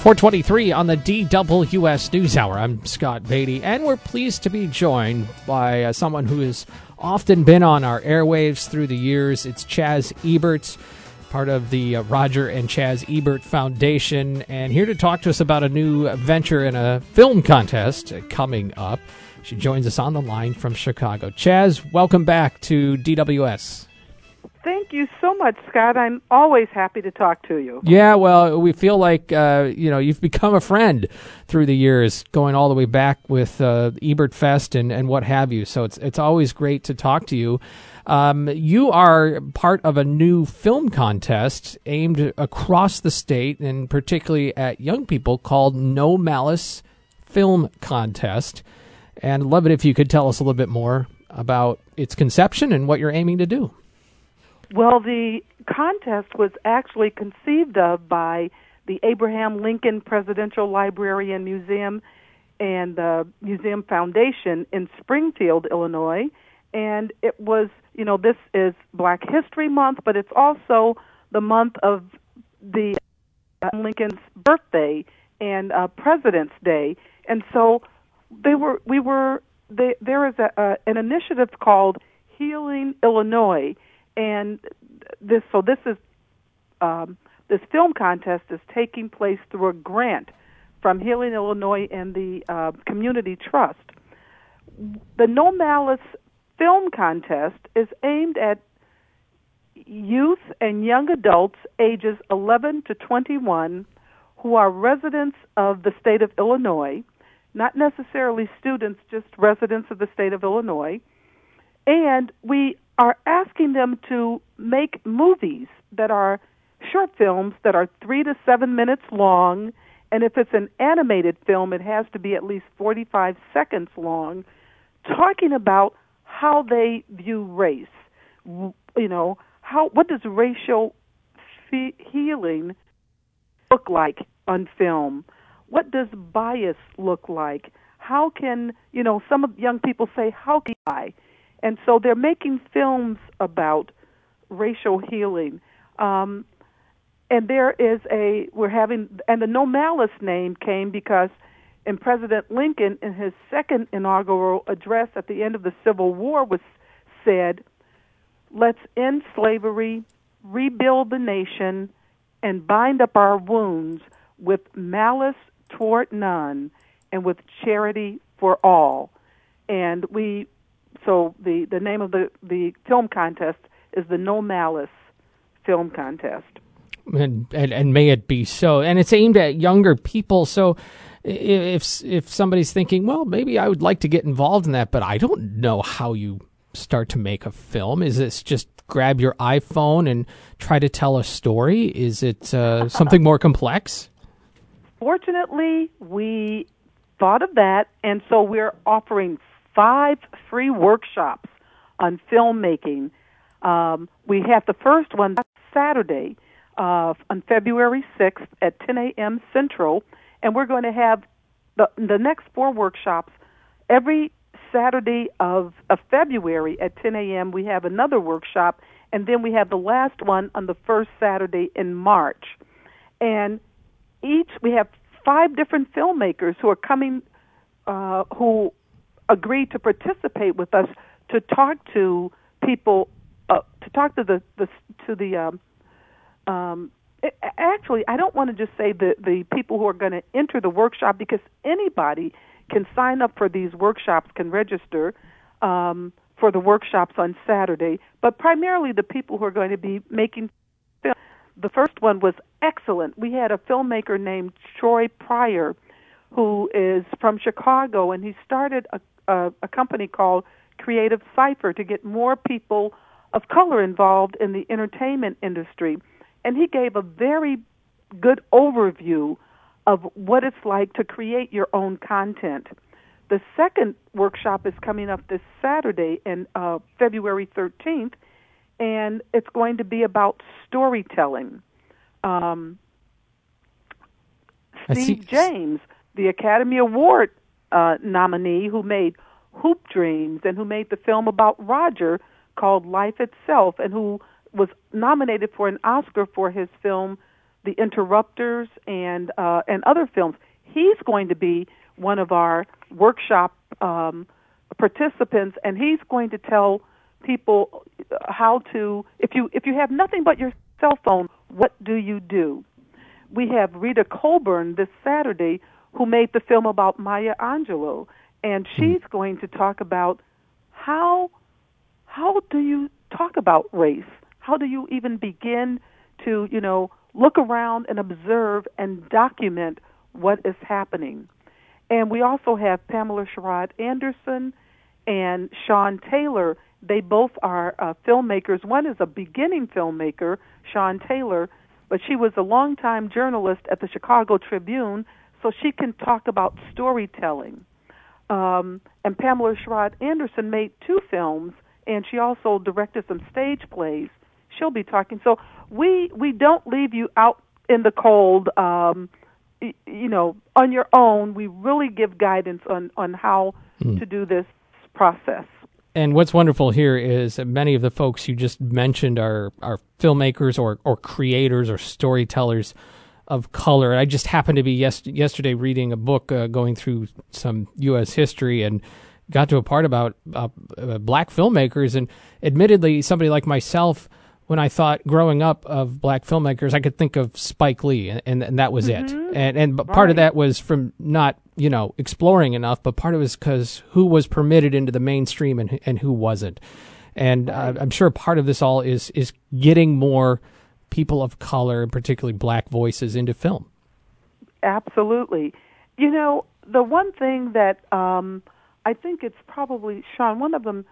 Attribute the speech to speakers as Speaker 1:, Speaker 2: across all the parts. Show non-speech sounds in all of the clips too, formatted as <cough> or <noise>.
Speaker 1: 423 on the DWS News Hour. I'm Scott Beatty, and we're pleased to be joined by uh, someone who has often been on our airwaves through the years. It's Chaz Ebert, part of the uh, Roger and Chaz Ebert Foundation, and here to talk to us about a new venture in a film contest coming up. She joins us on the line from Chicago. Chaz, welcome back to DWS.
Speaker 2: Thank you so much, Scott. I'm always happy to talk to you.
Speaker 1: Yeah, well, we feel like uh, you know you've <laughs> become a friend through the years, going all the way back with uh, Ebert Fest and, and what have you. So it's it's always great to talk to you. Um, you are part of a new film contest aimed across the state and particularly at young people called No Malice Film Contest. And love it if you could tell us a little bit more about its conception and what you're aiming to do.
Speaker 2: Well, the contest was actually conceived of by the Abraham Lincoln Presidential Library and Museum and the Museum Foundation in Springfield, Illinois. And it was, you know, this is Black History Month, but it's also the month of the uh, Lincoln's birthday and uh, President's Day. And so they were, we were, they, there is a, uh, an initiative called Healing Illinois and this so this is um, this film contest is taking place through a grant from Healing Illinois and the uh, Community Trust. The No Malice Film Contest is aimed at youth and young adults ages 11 to 21 who are residents of the state of Illinois, not necessarily students, just residents of the state of Illinois. And we are asking them to make movies that are short films that are three to seven minutes long. And if it's an animated film, it has to be at least 45 seconds long, talking about how they view race. You know, how what does racial fe- healing look like on film? What does bias look like? How can you know? Some young people say, "How can I?" And so they're making films about racial healing. Um, and there is a we're having and the no malice name came because in President Lincoln in his second inaugural address at the end of the Civil War was said, "Let's end slavery, rebuild the nation, and bind up our wounds with malice toward none and with charity for all." And we so the the name of the the film contest is the No Malice Film Contest.
Speaker 1: And, and and may it be so. And it's aimed at younger people. So if if somebody's thinking, well, maybe I would like to get involved in that, but I don't know how you start to make a film. Is this just grab your iPhone and try to tell a story? Is it uh, <laughs> something more complex?
Speaker 2: Fortunately, we thought of that, and so we're offering five free workshops on filmmaking. Um, we have the first one Saturday uh, on February 6th at 10 a.m. Central, and we're going to have the, the next four workshops every Saturday of, of February at 10 a.m. We have another workshop, and then we have the last one on the first Saturday in March. And each we have five different filmmakers who are coming, uh, who agreed to participate with us to talk to people, uh, to talk to the, the to the. Um, um, it, actually, I don't want to just say the the people who are going to enter the workshop because anybody can sign up for these workshops, can register um, for the workshops on Saturday, but primarily the people who are going to be making film. The first one was excellent. We had a filmmaker named Troy Pryor, who is from Chicago, and he started a a, a company called Creative Cipher to get more people of color involved in the entertainment industry. And he gave a very good overview of what it's like to create your own content. The second workshop is coming up this Saturday in uh, February 13th, and it's going to be about storytelling. Um, Steve James, the Academy Award uh, nominee who made Hoop Dreams and who made the film about Roger called Life Itself and who was nominated for an Oscar for his film The Interrupters, and uh, and other films. He's going to be one of our workshop um, participants, and he's going to tell people how to if you if you have nothing but your cell phone, what do you do? We have Rita Coburn this Saturday who made the film about Maya Angelou, and hmm. she's going to talk about how how do you talk about race? How do you even begin to, you know, look around and observe and document what is happening? And we also have Pamela Sherrod Anderson and Sean Taylor. They both are uh, filmmakers. One is a beginning filmmaker, Sean Taylor, but she was a longtime journalist at the Chicago Tribune, so she can talk about storytelling. Um, and Pamela Sherrod Anderson made two films, and she also directed some stage plays. She'll be talking. So we we don't leave you out in the cold. Um, you know, on your own. We really give guidance on on how mm. to do this process.
Speaker 1: And what's wonderful here is that many of the folks you just mentioned are are filmmakers or or creators or storytellers of color. I just happened to be yes, yesterday reading a book uh, going through some U.S. history and got to a part about uh, uh, black filmmakers. And admittedly, somebody like myself, when I thought growing up of black filmmakers, I could think of Spike Lee, and, and that was mm-hmm. it. And and right. part of that was from not you know exploring enough, but part of it was because who was permitted into the mainstream and and who wasn't. And uh, I'm sure part of this all is is getting more people of color, and particularly black voices, into film.
Speaker 2: Absolutely. You know, the one thing that um, I think it's probably, Sean, one of them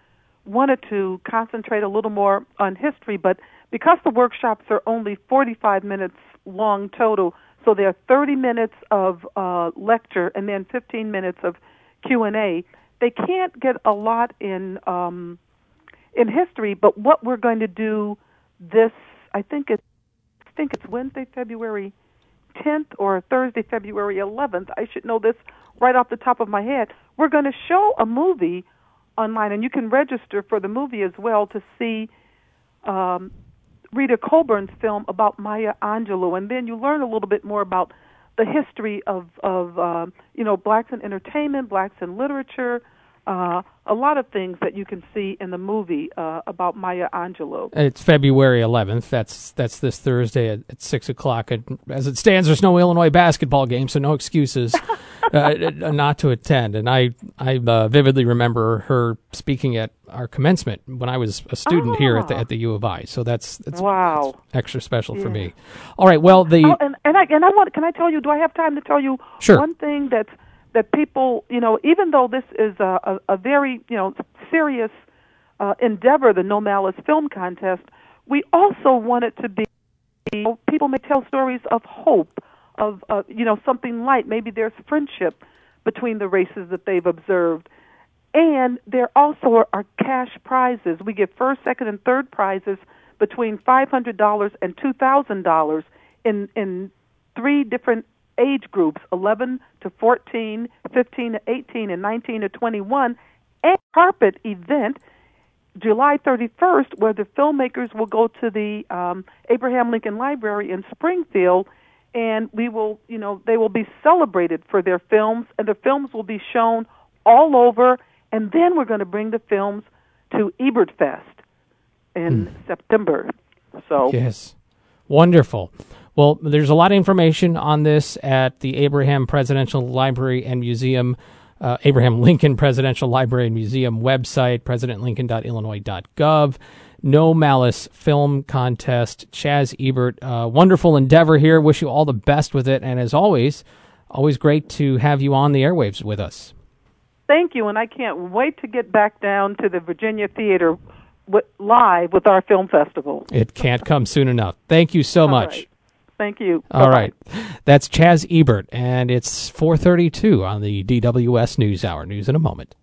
Speaker 2: wanted to concentrate a little more on history, but because the workshops are only 45 minutes long total, so there are 30 minutes of uh, lecture and then 15 minutes of Q&A, they can't get a lot in um, in history, but what we're going to do this I think it's think it's Wednesday, February 10th or Thursday, February 11th. I should know this right off the top of my head. We're going to show a movie online, and you can register for the movie as well to see um, Rita Coburn's film about Maya Angelou, and then you learn a little bit more about the history of of um, you know blacks in entertainment, blacks in literature, uh, a lot of things that you can see in the movie uh, about Maya Angelou.
Speaker 1: It's February 11th. That's that's this Thursday at, at six o'clock. as it stands, there's no Illinois basketball game, so no excuses <laughs> uh, uh, not to attend. And I I uh, vividly remember her speaking at our commencement when I was a student here at the at the U of I. So that's that's,
Speaker 2: wow
Speaker 1: that's extra special yeah. for me. All right. Well, the
Speaker 2: oh, and and I and I want can I tell you? Do I have time to tell you
Speaker 1: sure.
Speaker 2: one thing that's that people, you know, even though this is a, a, a very, you know, serious uh, endeavor, the No Malice Film Contest, we also want it to be, you know, people may tell stories of hope, of, uh, you know, something light. Maybe there's friendship between the races that they've observed. And there also are cash prizes. We give first, second, and third prizes between $500 and $2,000 in, in three different age groups 11 to 14, 15 to 18, and 19 to 21, and carpet event July 31st, where the filmmakers will go to the um, Abraham Lincoln Library in Springfield, and we will, you know, they will be celebrated for their films, and the films will be shown all over, and then we're going to bring the films to Ebert Fest in mm. September. So
Speaker 1: yes, wonderful. Well, there's a lot of information on this at the Abraham Presidential Library and Museum, uh, Abraham Lincoln Presidential Library and Museum website, presidentlincoln.illinois.gov. No Malice Film Contest. Chaz Ebert, uh, wonderful endeavor here. Wish you all the best with it. And as always, always great to have you on the airwaves with us.
Speaker 2: Thank you, and I can't wait to get back down to the Virginia Theater live with our film festival.
Speaker 1: It can't come soon enough. Thank you so much.
Speaker 2: Right. Thank you.
Speaker 1: All Bye-bye. right, That's Chaz Ebert, and it's 432 on the DWS News Hour. News in a moment.